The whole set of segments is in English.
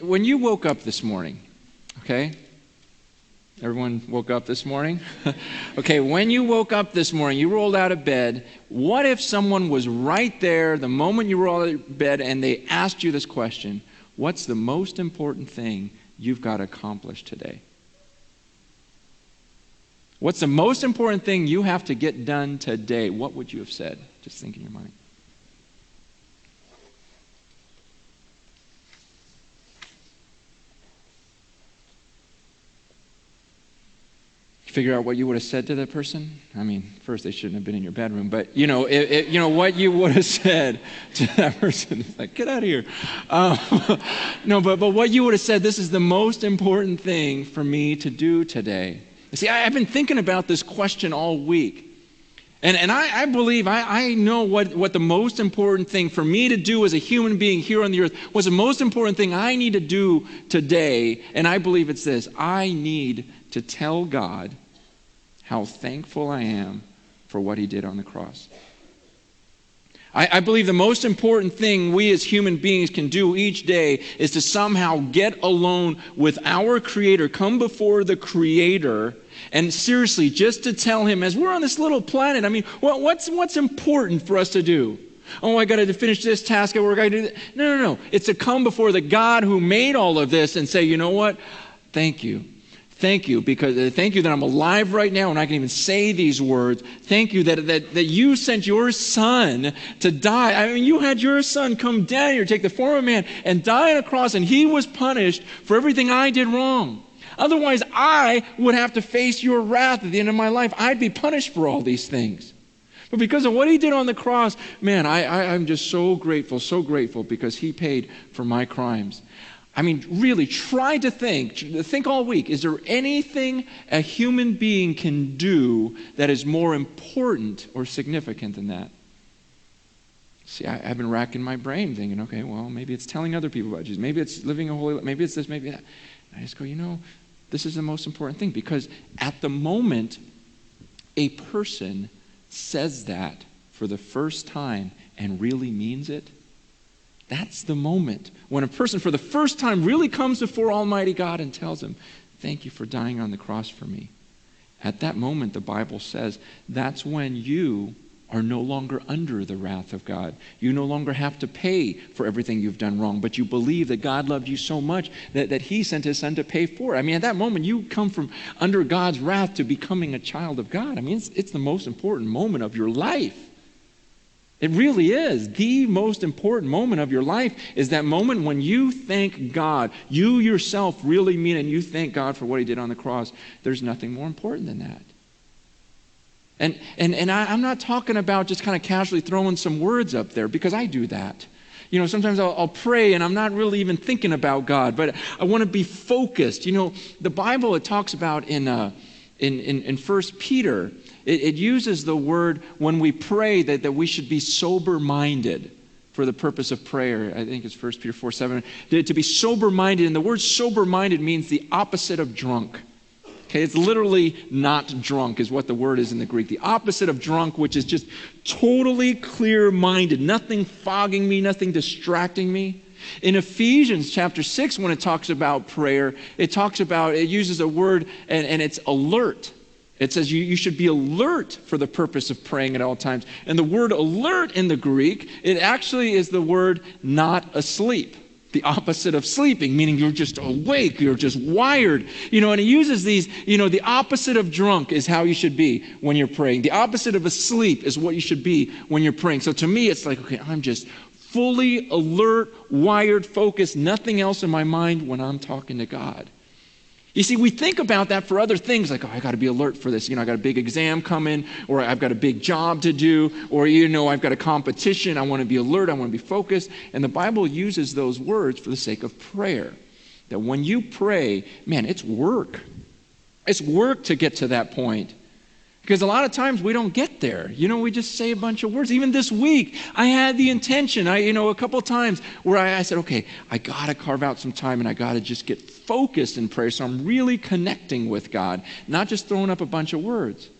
When you woke up this morning, okay? Everyone woke up this morning? okay, when you woke up this morning, you rolled out of bed. What if someone was right there the moment you rolled out of bed and they asked you this question What's the most important thing you've got to accomplish today? What's the most important thing you have to get done today? What would you have said? Just think in your mind. Figure out what you would have said to that person? I mean, first they shouldn't have been in your bedroom, but you know, it, it, you know what you would have said to that person. It's like, get out of here. Um, no, but but what you would have said. This is the most important thing for me to do today. You see, I, have been thinking about this question all week. And, and I, I believe, I, I know what, what the most important thing for me to do as a human being here on the earth was the most important thing I need to do today. And I believe it's this I need to tell God how thankful I am for what he did on the cross. I, I, believe the most important thing we as human beings can do each day is to somehow get alone with our Creator, come before the Creator, and seriously, just to tell Him, as we're on this little planet, I mean, what, what's, what's important for us to do? Oh, I got to finish this task at work. I do that. No, no, no. It's to come before the God who made all of this and say, you know what? Thank you. Thank you, because uh, thank you that I'm alive right now and I can even say these words. Thank you that, that, that you sent your son to die. I mean, you had your son come down here, take the form of man, and die on a cross, and he was punished for everything I did wrong. Otherwise, I would have to face your wrath at the end of my life. I'd be punished for all these things. But because of what he did on the cross, man, I, I, I'm just so grateful, so grateful because he paid for my crimes. I mean, really, try to think, think all week. Is there anything a human being can do that is more important or significant than that? See, I, have been racking my brain thinking, okay, well, maybe it's telling other people about Jesus. Maybe it's living a holy life. Maybe it's this, maybe that. And I just go, you know, this is the most important thing because at the moment a person says that for the first time and really means it, that's the moment when a person, for the first time, really comes before Almighty God and tells him, Thank you for dying on the cross for me. At that moment, the Bible says, that's when you are no longer under the wrath of God. You no longer have to pay for everything you've done wrong, but you believe that God loved you so much that, that He sent His Son to pay for it. I mean, at that moment, you come from under God's wrath to becoming a child of God. I mean, it's, it's the most important moment of your life. It really is. The most important moment of your life is that moment when you thank God. You yourself really mean it and you thank God for what He did on the cross. There's nothing more important than that. And, and, and I, am not talking about just kind of casually throwing some words up there because I do that. You know, sometimes I'll, I'll pray and I'm not really even thinking about God, but I want to be focused. You know, the Bible, it talks about in, uh, in, in, in 1 Peter, it, it uses the word when we pray that, that we should be sober minded for the purpose of prayer. I think it's 1 Peter 4 7. To, be sober minded. And the word sober minded means the opposite of drunk. Okay, it's literally not drunk, is what the word is in the Greek. The opposite of drunk, which is just totally clear minded, nothing fogging me, nothing distracting me. In Ephesians chapter 6, when it talks about prayer, it talks about, it uses a word and, and it's alert. It says you, you should be alert for the purpose of praying at all times. And the word alert in the Greek, it actually is the word not asleep. The opposite of sleeping, meaning you're just awake, you're just wired. You know, and he uses these, you know, the opposite of drunk is how you should be when you're praying. The opposite of asleep is what you should be when you're praying. So to me, it's like, okay, I'm just fully alert, wired, focused, nothing else in my mind when I'm talking to God. You see, we think about that for other things like, oh, I got to be alert for this. You know, I got a big exam coming, or I've got a big job to do, or, you know, I've got a competition. I want to be alert. I want to be focused. And the Bible uses those words for the sake of prayer. That when you pray, man, it's work. It's work to get to that point. Because a lot of times we don't get there. You know, we just say a bunch of words. Even this week, I had the intention, I, you know, a couple times where I, I said, okay, I got to carve out some time and I got to just get focused in prayer. So I'm really connecting with God, not just throwing up a bunch of words.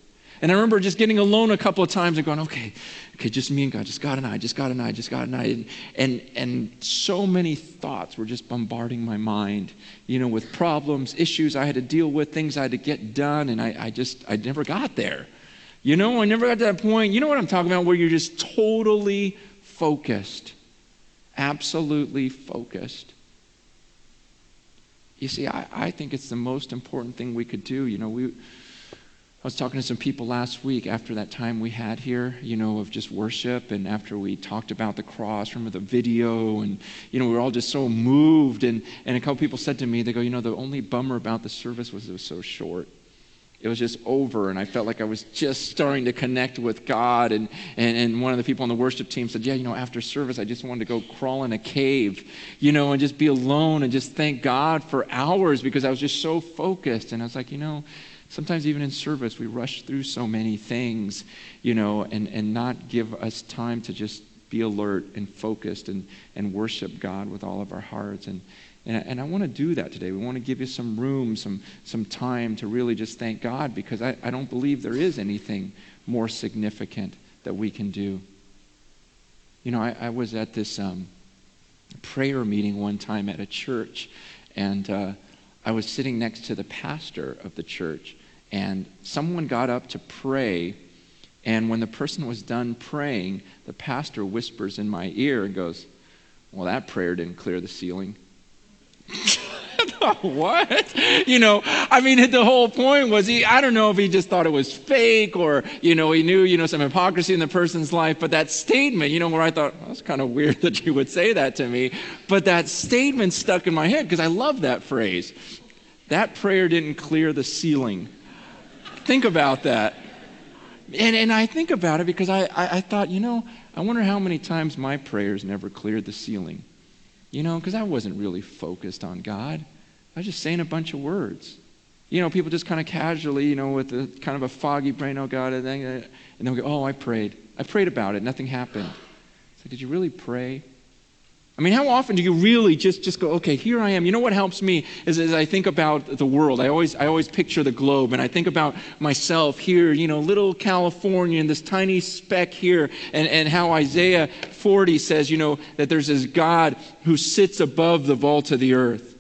And I remember just getting alone a couple of times and going, okay, okay, just me and God, just God and I, just God and I, just God and I. And, and, and so many thoughts were just bombarding my mind, you know, with problems, issues I had to deal with, things I had to get done. And I, I just, I never got there. You know, I never got to that point. You know what I'm talking about, where you're just totally focused, absolutely focused. You see, I, I think it's the most important thing we could do. You know, we I was talking to some people last week after that time we had here, you know, of just worship, and after we talked about the cross, remember the video, and, you know, we were all just so moved. And, and a couple people said to me, they go, you know, the only bummer about the service was it was so short. It was just over, and I felt like I was just starting to connect with God. And, and, and one of the people on the worship team said, Yeah, you know, after service, I just wanted to go crawl in a cave, you know, and just be alone and just thank God for hours because I was just so focused. And I was like, You know, Sometimes, even in service, we rush through so many things, you know, and, and not give us time to just be alert and focused and, and worship God with all of our hearts. And, and, and I want to do that today. We want to give you some room, some, some time to really just thank God because I, I don't believe there is anything more significant that we can do. You know, I, I was at this um, prayer meeting one time at a church, and uh, I was sitting next to the pastor of the church, and someone got up to pray. And when the person was done praying, the pastor whispers in my ear and goes, Well, that prayer didn't clear the ceiling. what? You know, I mean, the whole point was he, I don't know if he just thought it was fake or, you know, he knew, you know, some hypocrisy in the person's life. But that statement, you know, where I thought, that's kind of weird that you would say that to me. But that statement stuck in my head because I love that phrase. That prayer didn't clear the ceiling. Think about that. And, and I think about it because I, I, I thought, you know, I wonder how many times my prayers never cleared the ceiling. You know, because I wasn't really focused on God. I was just saying a bunch of words. You know, people just kind of casually, you know, with a kind of a foggy brain, oh God, and then, and they'll go, oh, I prayed. I prayed about it. Nothing happened. So, did you really pray? I mean, how often do you really just, just go, okay, here I am? You know what helps me is as I think about the world. I always, I always picture the globe, and I think about myself here, you know, little California and this tiny speck here, and, and how Isaiah 40 says, you know, that there's this God who sits above the vault of the earth.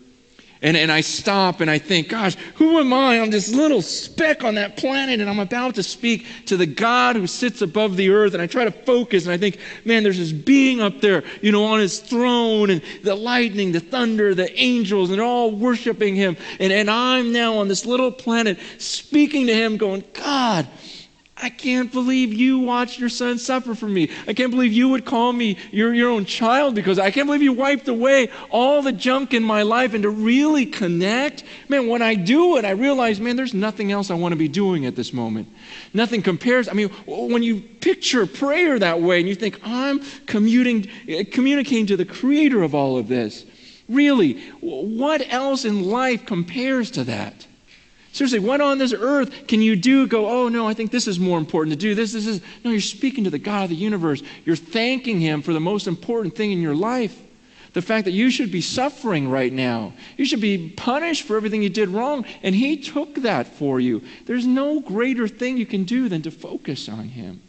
And, and I stop and I think, gosh, who am I? I'm this little speck on that planet, and I'm about to speak to the God who sits above the earth. And I try to focus, and I think, man, there's this being up there, you know, on his throne, and the lightning, the thunder, the angels, and all worshiping him. And, and I'm now on this little planet speaking to him, going, God, I can't believe you watched your son suffer for me. I can't believe you would call me your, your own child because I can't believe you wiped away all the junk in my life and to really connect. Man, when I do it, I realize, man, there's nothing else I want to be doing at this moment. Nothing compares. I mean, when you picture prayer that way and you think, I'm commuting, eh, communicating to the creator of all of this, really, what else in life compares to that? Seriously, what on this earth can you do? Go, oh no, I think this is more important to do. This, this is. No, you're speaking to the God of the universe. You're thanking Him for the most important thing in your life. The fact that you should be suffering right now. You should be punished for everything you did wrong. And He took that for you. There's no greater thing you can do than to focus on Him.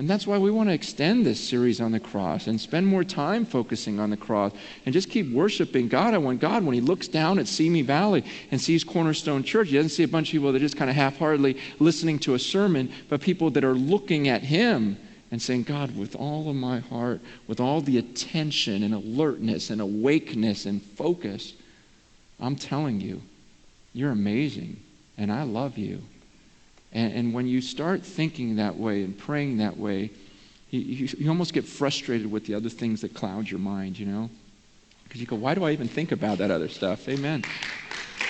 And that's why we want to extend this series on the cross and spend more time focusing on the cross and just keep worshiping God. I want God, when He looks down at Simi Valley and sees Cornerstone Church, He doesn't see a bunch of people that are just kind of half heartedly listening to a sermon, but people that are looking at Him and saying, God, with all of my heart, with all the attention and alertness and awakeness and focus, I'm telling you, you're amazing and I love you. And, and when you start thinking that way and praying that way, you, you, you almost get frustrated with the other things that cloud your mind, you know? Because you go, why do I even think about that other stuff? Amen.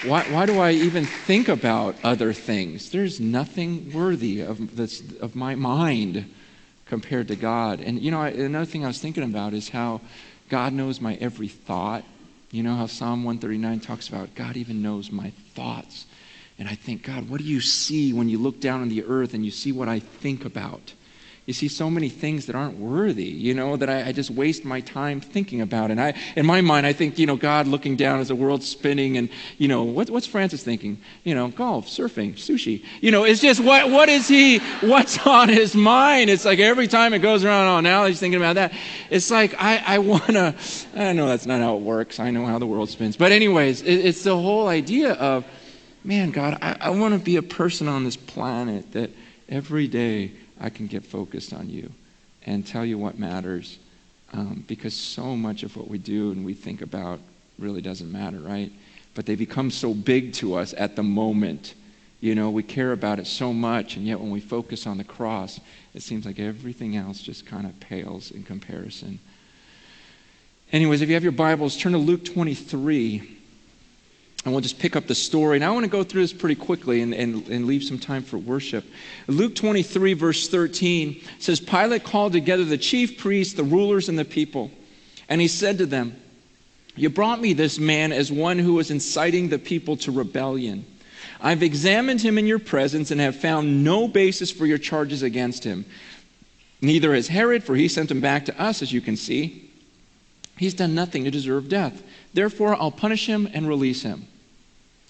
Why, why do I even think about other things? There's nothing worthy of, this, of my mind compared to God. And, you know, I, another thing I was thinking about is how God knows my every thought. You know how Psalm 139 talks about God even knows my thoughts. And I think, God, what do you see when you look down on the earth and you see what I think about? you see so many things that aren't worthy, you know, that I, I, just waste my time thinking about. And I, in my mind, I think, you know, God looking down as the world's spinning and, you know, what, what's Francis thinking? You know, golf, surfing, sushi. You know, it's just what, what is he, what's on his mind? It's like every time it goes around, oh, now he's thinking about that. It's like, I, I want to, I know that's not how it works. I know how the world spins. But anyways, it, it's the whole idea of, man, God, I, I want to be a person on this planet that every day I can get focused on you and tell you what matters. Um, because so much of what we do and we think about really doesn't matter, right? But they become so big to us at the moment. You know, we care about it so much, and yet when we focus on the cross, it seems like everything else just kind of pales in comparison. Anyways, if you have your Bibles, turn to Luke 23. And we'll just pick up the story. And I want to go through this pretty quickly and, and, and leave some time for worship. Luke 23, verse 13 says Pilate called together the chief priests, the rulers, and the people. And he said to them, You brought me this man as one who was inciting the people to rebellion. I've examined him in your presence and have found no basis for your charges against him. Neither has Herod, for he sent him back to us, as you can see. He's done nothing to deserve death. Therefore, I'll punish him and release him.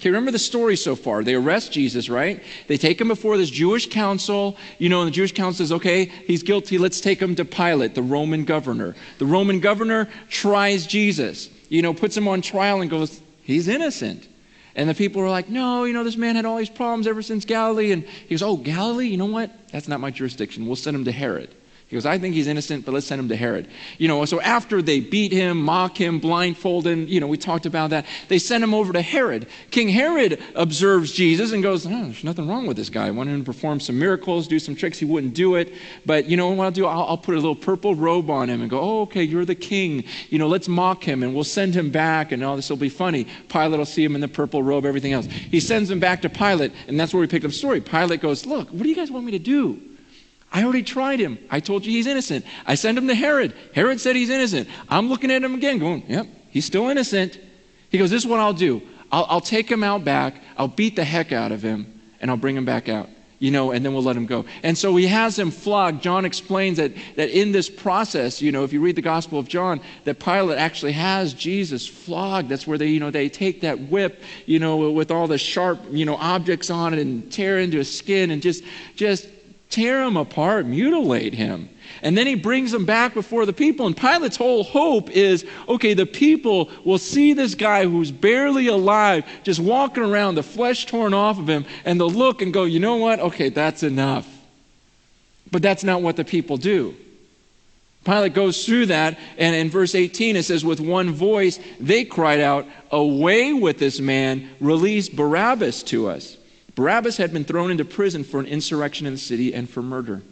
Okay, remember the story so far. They arrest Jesus, right? They take him before this Jewish council. You know, and the Jewish council says, okay, he's guilty. Let's take him to Pilate, the Roman governor. The Roman governor tries Jesus, you know, puts him on trial and goes, he's innocent. And the people are like, no, you know, this man had all these problems ever since Galilee. And he goes, oh, Galilee? You know what? That's not my jurisdiction. We'll send him to Herod. He goes, I think he's innocent, but let's send him to Herod. You know, so after they beat him, mock him, blindfold him, you know, we talked about that, they send him over to Herod. King Herod observes Jesus and goes, oh, there's nothing wrong with this guy. I wanted him to perform some miracles, do some tricks. He wouldn't do it. But, you know what I'll do? I'll, I'll put a little purple robe on him and go, oh, okay, you're the king. You know, let's mock him and we'll send him back and all this will be funny. Pilate will see him in the purple robe, everything else. He sends him back to Pilate, and that's where we pick up the story. Pilate goes, look, what do you guys want me to do? I already tried him. I told you he's innocent. I sent him to Herod. Herod said he's innocent. I'm looking at him again, going, yep, he's still innocent. He goes, This is what I'll do. I'll, I'll take him out back. I'll beat the heck out of him, and I'll bring him back out you know, and then we'll let him go. And so he has him flogged. John explains that, that in this process, you know, if you read the Gospel of John, that Pilate actually has Jesus flogged. That's where they, you know, they take that whip, you know, with all the sharp, you know, objects on it and tear into his skin and just, just tear him apart, mutilate him. And then he brings him back before the people. And Pilate's whole hope is okay, the people will see this guy who's barely alive just walking around, the flesh torn off of him, and they'll look and go, you know what? Okay, that's enough. But that's not what the people do. Pilate goes through that, and in verse 18 it says, With one voice they cried out, Away with this man, release Barabbas to us. Barabbas had been thrown into prison for an insurrection in the city and for murder.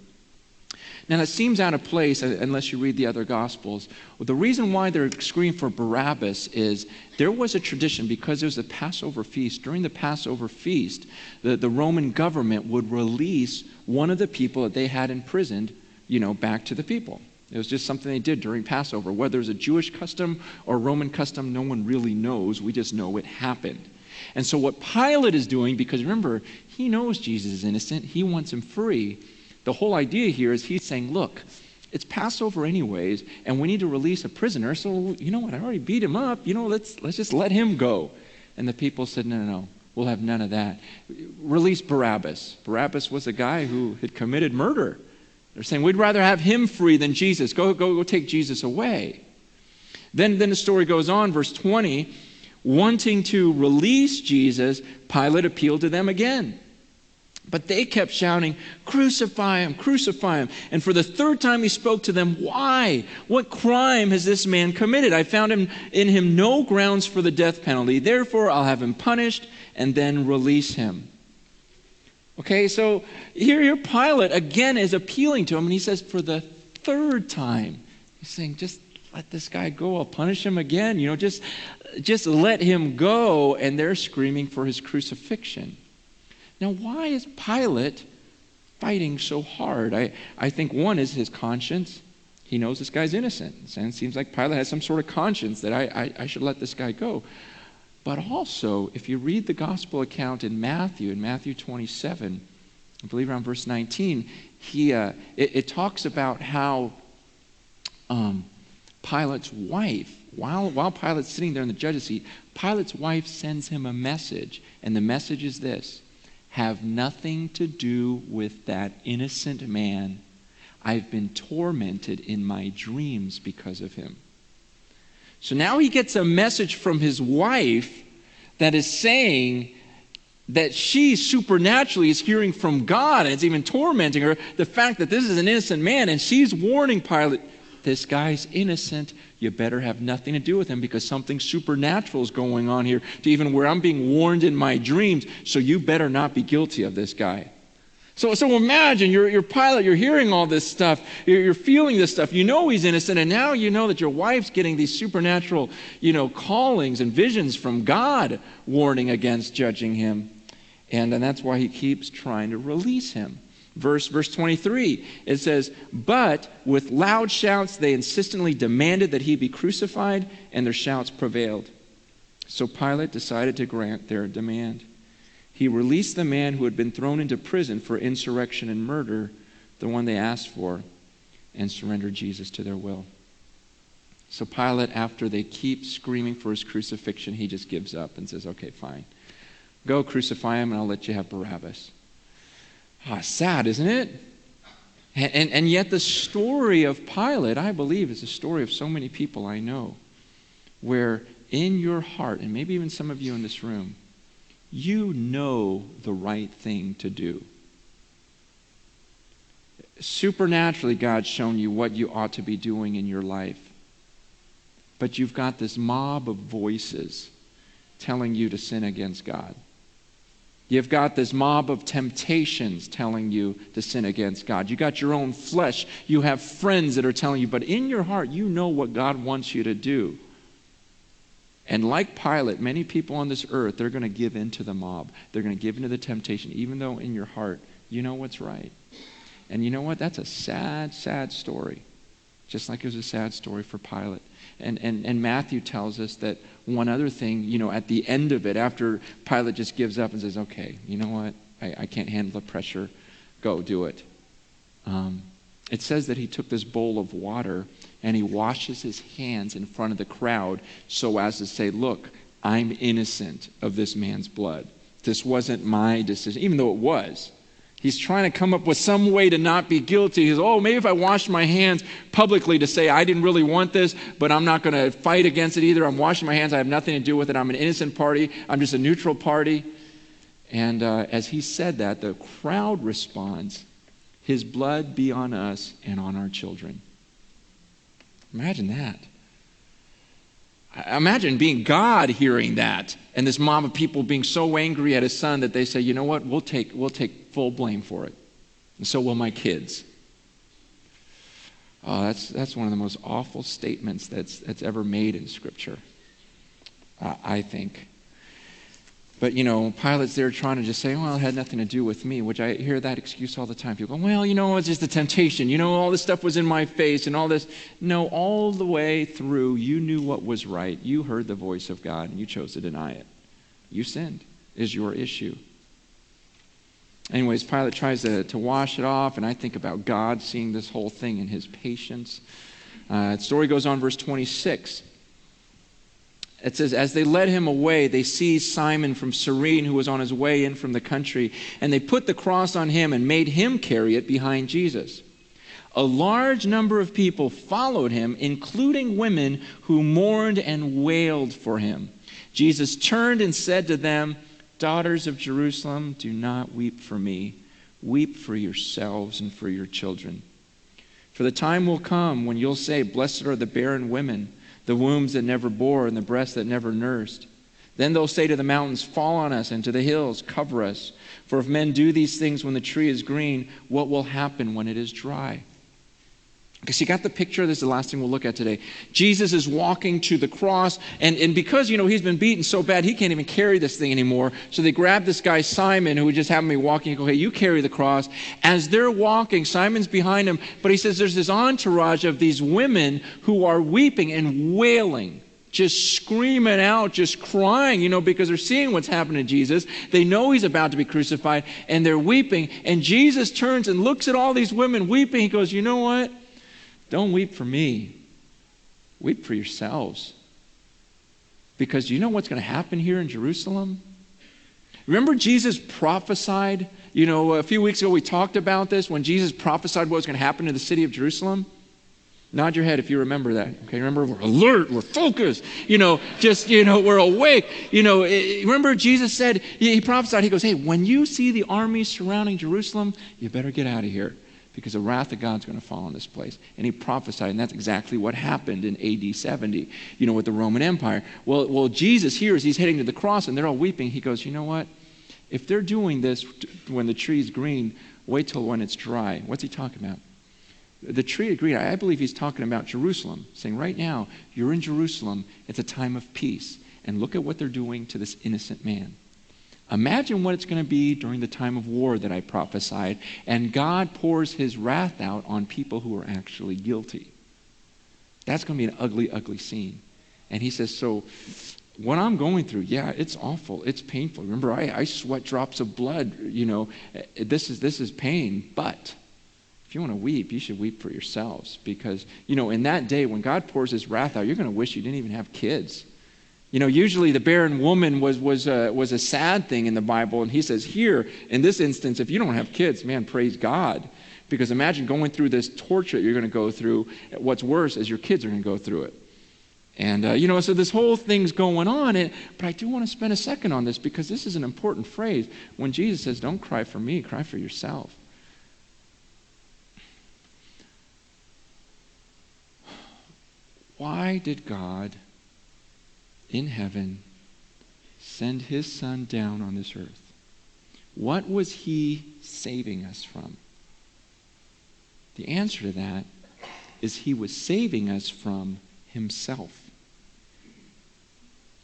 Now, that seems out of place uh, unless you read the other Gospels. The reason why they're screaming for Barabbas is there was a tradition because there was a Passover feast. During the Passover feast, the, the Roman government would release one of the people that they had imprisoned, you know, back to the people. It was just something they did during Passover. Whether it was a Jewish custom or Roman custom, no one really knows. We just know it happened. And so, what Pilate is doing, because remember, he knows Jesus is innocent, he wants him free. The whole idea here is he's saying, look, it's Passover anyways, and we need to release a prisoner. So, you know what? I already beat him up. You know, let's, let's just let him go. And the people said, no, no, no. We'll have none of that. Release Barabbas. Barabbas was a guy who had committed murder. They're saying, we'd rather have him free than Jesus. Go, go, go take Jesus away. Then, then the story goes on, verse 20 wanting to release Jesus, Pilate appealed to them again. But they kept shouting, Crucify him, crucify him. And for the third time he spoke to them, Why? What crime has this man committed? I found him in him no grounds for the death penalty. Therefore, I'll have him punished and then release him. Okay, so here your Pilate again is appealing to him, and he says, For the third time, he's saying, Just let this guy go. I'll punish him again. You know, just just let him go, and they're screaming for his crucifixion. Now, why is Pilate fighting so hard? I, I think one is his conscience. He knows this guy's innocent. And it seems like Pilate has some sort of conscience that I, I, I should let this guy go. But also, if you read the gospel account in Matthew, in Matthew 27, I believe around verse 19, he, uh, it, it, talks about how um, Pilate's wife, while, while Pilate's sitting there in the judge's seat, Pilate's wife sends him a message. And the message is this Have nothing to do with that innocent man. I've been tormented in my dreams because of him. So now he gets a message from his wife that is saying that she supernaturally is hearing from God and it's even tormenting her the fact that this is an innocent man and she's warning Pilate, this guy's innocent. You better have nothing to do with him because something supernatural is going on here to even where I'm being warned in my dreams. So you better not be guilty of this guy. So, so imagine you're, you're Pilate, you're hearing all this stuff, you're, you're, feeling this stuff, you know he's innocent, and now you know that your wife's getting these supernatural, you know, callings and visions from God warning against judging him. And, and that's why he keeps trying to release him. Verse, verse 23, it says, But with loud shouts they insistently demanded that he be crucified, and their shouts prevailed. So Pilate decided to grant their demand he released the man who had been thrown into prison for insurrection and murder, the one they asked for, and surrendered Jesus to their will. So Pilate, after they keep screaming for his crucifixion, he just gives up and says, Okay, fine. Go crucify him, and I'll let you have Barabbas. Ah, sad, isn't it? And, and, and yet, the story of Pilate, I believe, is the story of so many people I know, where in your heart, and maybe even some of you in this room, you know the right thing to do. Supernaturally, God's shown you what you ought to be doing in your life. But you've got this mob of voices telling you to sin against God. You've got this mob of temptations telling you to sin against God. You got your own flesh. You have friends that are telling you, but in your heart, you know what God wants you to do. And like Pilate, many people on this earth, they're going to give in to the mob. They're going to give in to the temptation, even though in your heart you know what's right. And you know what? That's a sad, sad story. Just like it was a sad story for Pilate. And, and, and Matthew tells us that one other thing, you know, at the end of it, after Pilate just gives up and says, okay, you know what? I, I can't handle the pressure. Go, do it. Um, it says that he took this bowl of water and he washes his hands in front of the crowd so as to say, Look, I'm innocent of this man's blood. This wasn't my decision, even though it was. He's trying to come up with some way to not be guilty. He's, oh, maybe if I wash my hands publicly to say I didn't really want this, but I'm not going to fight against it either. I'm washing my hands. I have nothing to do with it. I'm an innocent party. I'm just a neutral party. And uh, as he said that, the crowd responds, His blood be on us and on our children. Imagine that. Imagine being God hearing that and this mob of people being so angry at his son that they say, you know what, we'll take, we'll take full blame for it. And so will my kids. Oh, that's, that's one of the most awful statements that's, that's ever made in Scripture, uh, I think. But, you know, Pilate's there trying to just say, well, it had nothing to do with me, which I hear that excuse all the time. People go, well, you know, it's just a temptation. You know, all this stuff was in my face and all this. No, all the way through, you knew what was right. You heard the voice of God and you chose to deny it. You sinned, is your issue. Anyways, Pilate tries to, to wash it off, and I think about God seeing this whole thing and his patience. Uh, the story goes on, verse 26 it says, As they led him away, they seized Simon from Cyrene, who was on his way in from the country, and they put the cross on him and made him carry it behind Jesus. A large number of people followed him, including women who mourned and wailed for him. Jesus turned and said to them, Daughters of Jerusalem, do not weep for me. Weep for yourselves and for your children. For the time will come when you'll say, Blessed are the barren women the wombs that never bore and the breasts that never nursed. Then they'll say to the mountains, Fall on us, and to the hills, Cover us. For if men do these things when the tree is green, what will happen when it is dry? Because you got the picture, this is the last thing we'll look at today. Jesus is walking to the cross, and, and because, you know, he's been beaten so bad, he can't even carry this thing anymore. So they grab this guy, Simon, who just happened to be walking, and go, hey, you carry the cross. As they're walking, Simon's behind him, but he says there's this entourage of these women who are weeping and wailing. just screaming out, just crying, you know, because they're seeing what's happened to Jesus. They know he's about to be crucified and they're weeping. And Jesus turns and looks at all these women weeping. He goes, You know what? Don't weep for me, weep for yourselves. Because you know what's going to happen here in Jerusalem? Remember, Jesus prophesied, you know, a few weeks ago we talked about this when Jesus prophesied what was going to happen to the city of Jerusalem? Nod your head if you remember that. Okay, remember we're alert, we're focused. You know, just you know, we're awake. You know, eh, eh, remember Jesus said he prophesied. He goes, "Hey, when you see the army surrounding Jerusalem, you better get out of here because the wrath of God's going to fall on this place." And he prophesied, and that's exactly what happened in AD 70. You know, with the Roman Empire. Well, well, Jesus here as he's heading to the cross, and they're all weeping. He goes, "You know what? If they're doing this when the tree's green, wait till when it's dry." What's he talking about? the tree of green, I believe he's talking about Jerusalem, saying, right now, you're in Jerusalem, it's a time of peace. And look at what they're doing to this innocent man. Imagine what it's going to be during the time of war that I prophesied, and God pours his wrath out on people who are actually guilty. That's going to be an ugly, ugly scene. And he says, So, what I'm going through, yeah, it's awful. It's painful. Remember, I, I sweat drops of blood. You know, this is, this is pain, but if you want to weep, you should weep for yourselves because, you know, in that day when God pours his wrath out, you're going to wish you didn't even have kids. You know, usually the barren woman was, was, a, was a sad thing in the Bible. And he says, here, in this instance, if you don't have kids, man, praise God. Because imagine going through this torture you're going to go through. What's worse is your kids are going to go through it. And, uh, you know, so this whole thing's going on. And, but I do want to spend a second on this because this is an important phrase. When Jesus says, don't cry for me, cry for yourself. Why did God in heaven send his son down on this earth? What was he saving us from? The answer to that is he was saving us from himself.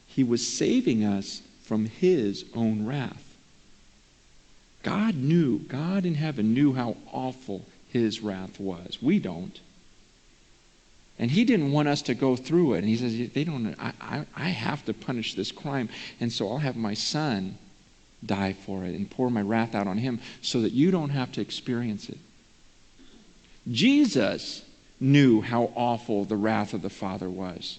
He was saving us from his own wrath. God knew, God in heaven knew how awful his wrath was. We don't. And he didn't want us to go through it. And he says, they don't, I, I, I have to punish this crime. And so I'll have my son die for it and pour my wrath out on him so that you don't have to experience it. Jesus knew how awful the wrath of the Father was.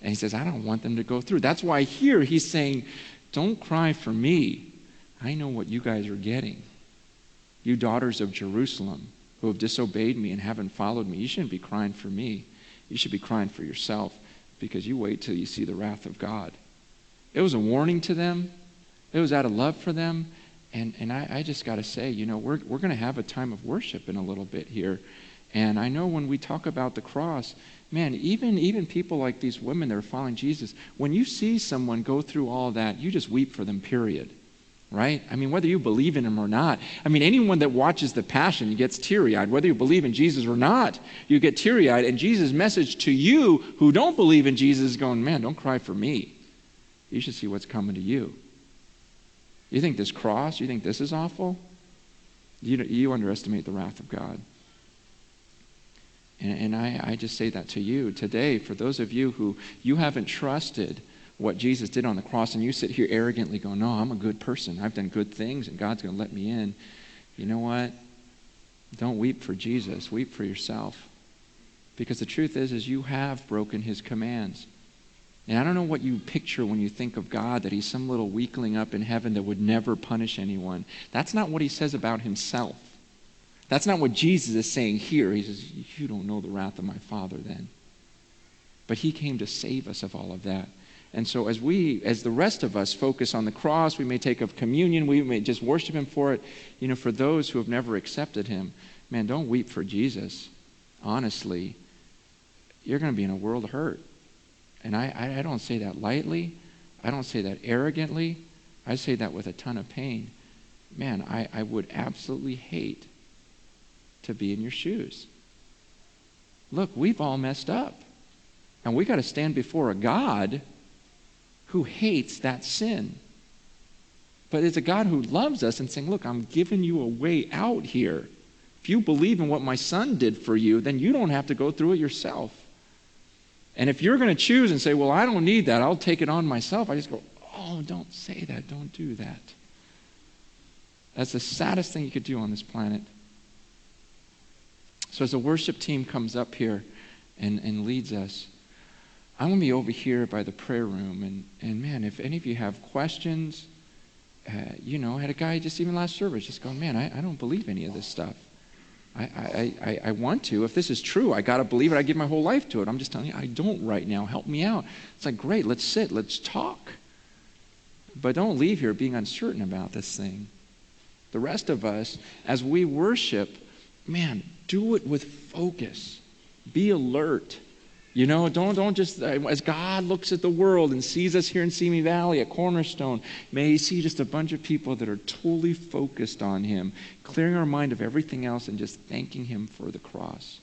And he says, I don't want them to go through. That's why here he's saying, Don't cry for me. I know what you guys are getting. You daughters of Jerusalem who have disobeyed me and haven't followed me, you shouldn't be crying for me. You should be crying for yourself because you wait till you see the wrath of God. It was a warning to them, it was out of love for them. And, and I, I just got to say, you know, we're, we're going to have a time of worship in a little bit here. And I know when we talk about the cross, man, even, even people like these women that are following Jesus, when you see someone go through all that, you just weep for them, period right? I mean, whether you believe in him or not. I mean, anyone that watches The Passion gets teary eyed. Whether you believe in Jesus or not, you get teary eyed. And Jesus' message to you who don't believe in Jesus is going, man, don't cry for me. You should see what's coming to you. You think this cross, you think this is awful? You, you underestimate the wrath of God. And, and I, I just say that to you today, for those of you who you haven't trusted what Jesus did on the cross, and you sit here arrogantly going, No, I'm a good person. I've done good things, and God's going to let me in. You know what? Don't weep for Jesus. Weep for yourself. Because the truth is, is you have broken his commands. And I don't know what you picture when you think of God, that he's some little weakling up in heaven that would never punish anyone. That's not what he says about himself. That's not what Jesus is saying here. He says, You don't know the wrath of my Father then. But he came to save us of all of that. And so, as we, as the rest of us focus on the cross, we may take of communion, we may just worship Him for it. You know, for those who have never accepted Him, man, don't weep for Jesus. Honestly, you're going to be in a world of hurt. And I, I don't say that lightly, I don't say that arrogantly, I say that with a ton of pain. Man, I, I would absolutely hate to be in your shoes. Look, we've all messed up. And we got to stand before a God who hates that sin. But it's a God who loves us and saying, Look, I'm giving you a way out here. If you believe in what my son did for you, then you don't have to go through it yourself. And if you're going to choose and say, well, I don't need that, I'll take it on myself, I just go, oh, don't say that. Don't do that. That's the saddest thing you could do on this planet. So as the worship team comes up here and, and leads us, I'm going to be over here by the prayer room. And, and man, if any of you have questions, uh, you know, I had a guy just even last service just going, man, I, I don't believe any of this stuff. I, I, I, I want to. If this is true, I got to believe it. I give my whole life to it. I'm just telling you, I don't right now. Help me out. It's like, great, let's sit, let's talk. But don't leave here being uncertain about this thing. The rest of us, as we worship, man, do it with focus. Be alert. You know, don't, don't just, uh, as God looks at the world and sees us here in Simi Valley at Cornerstone, may He see just a bunch of people that are totally focused on Him, clearing our mind of everything else and just thanking Him for the cross.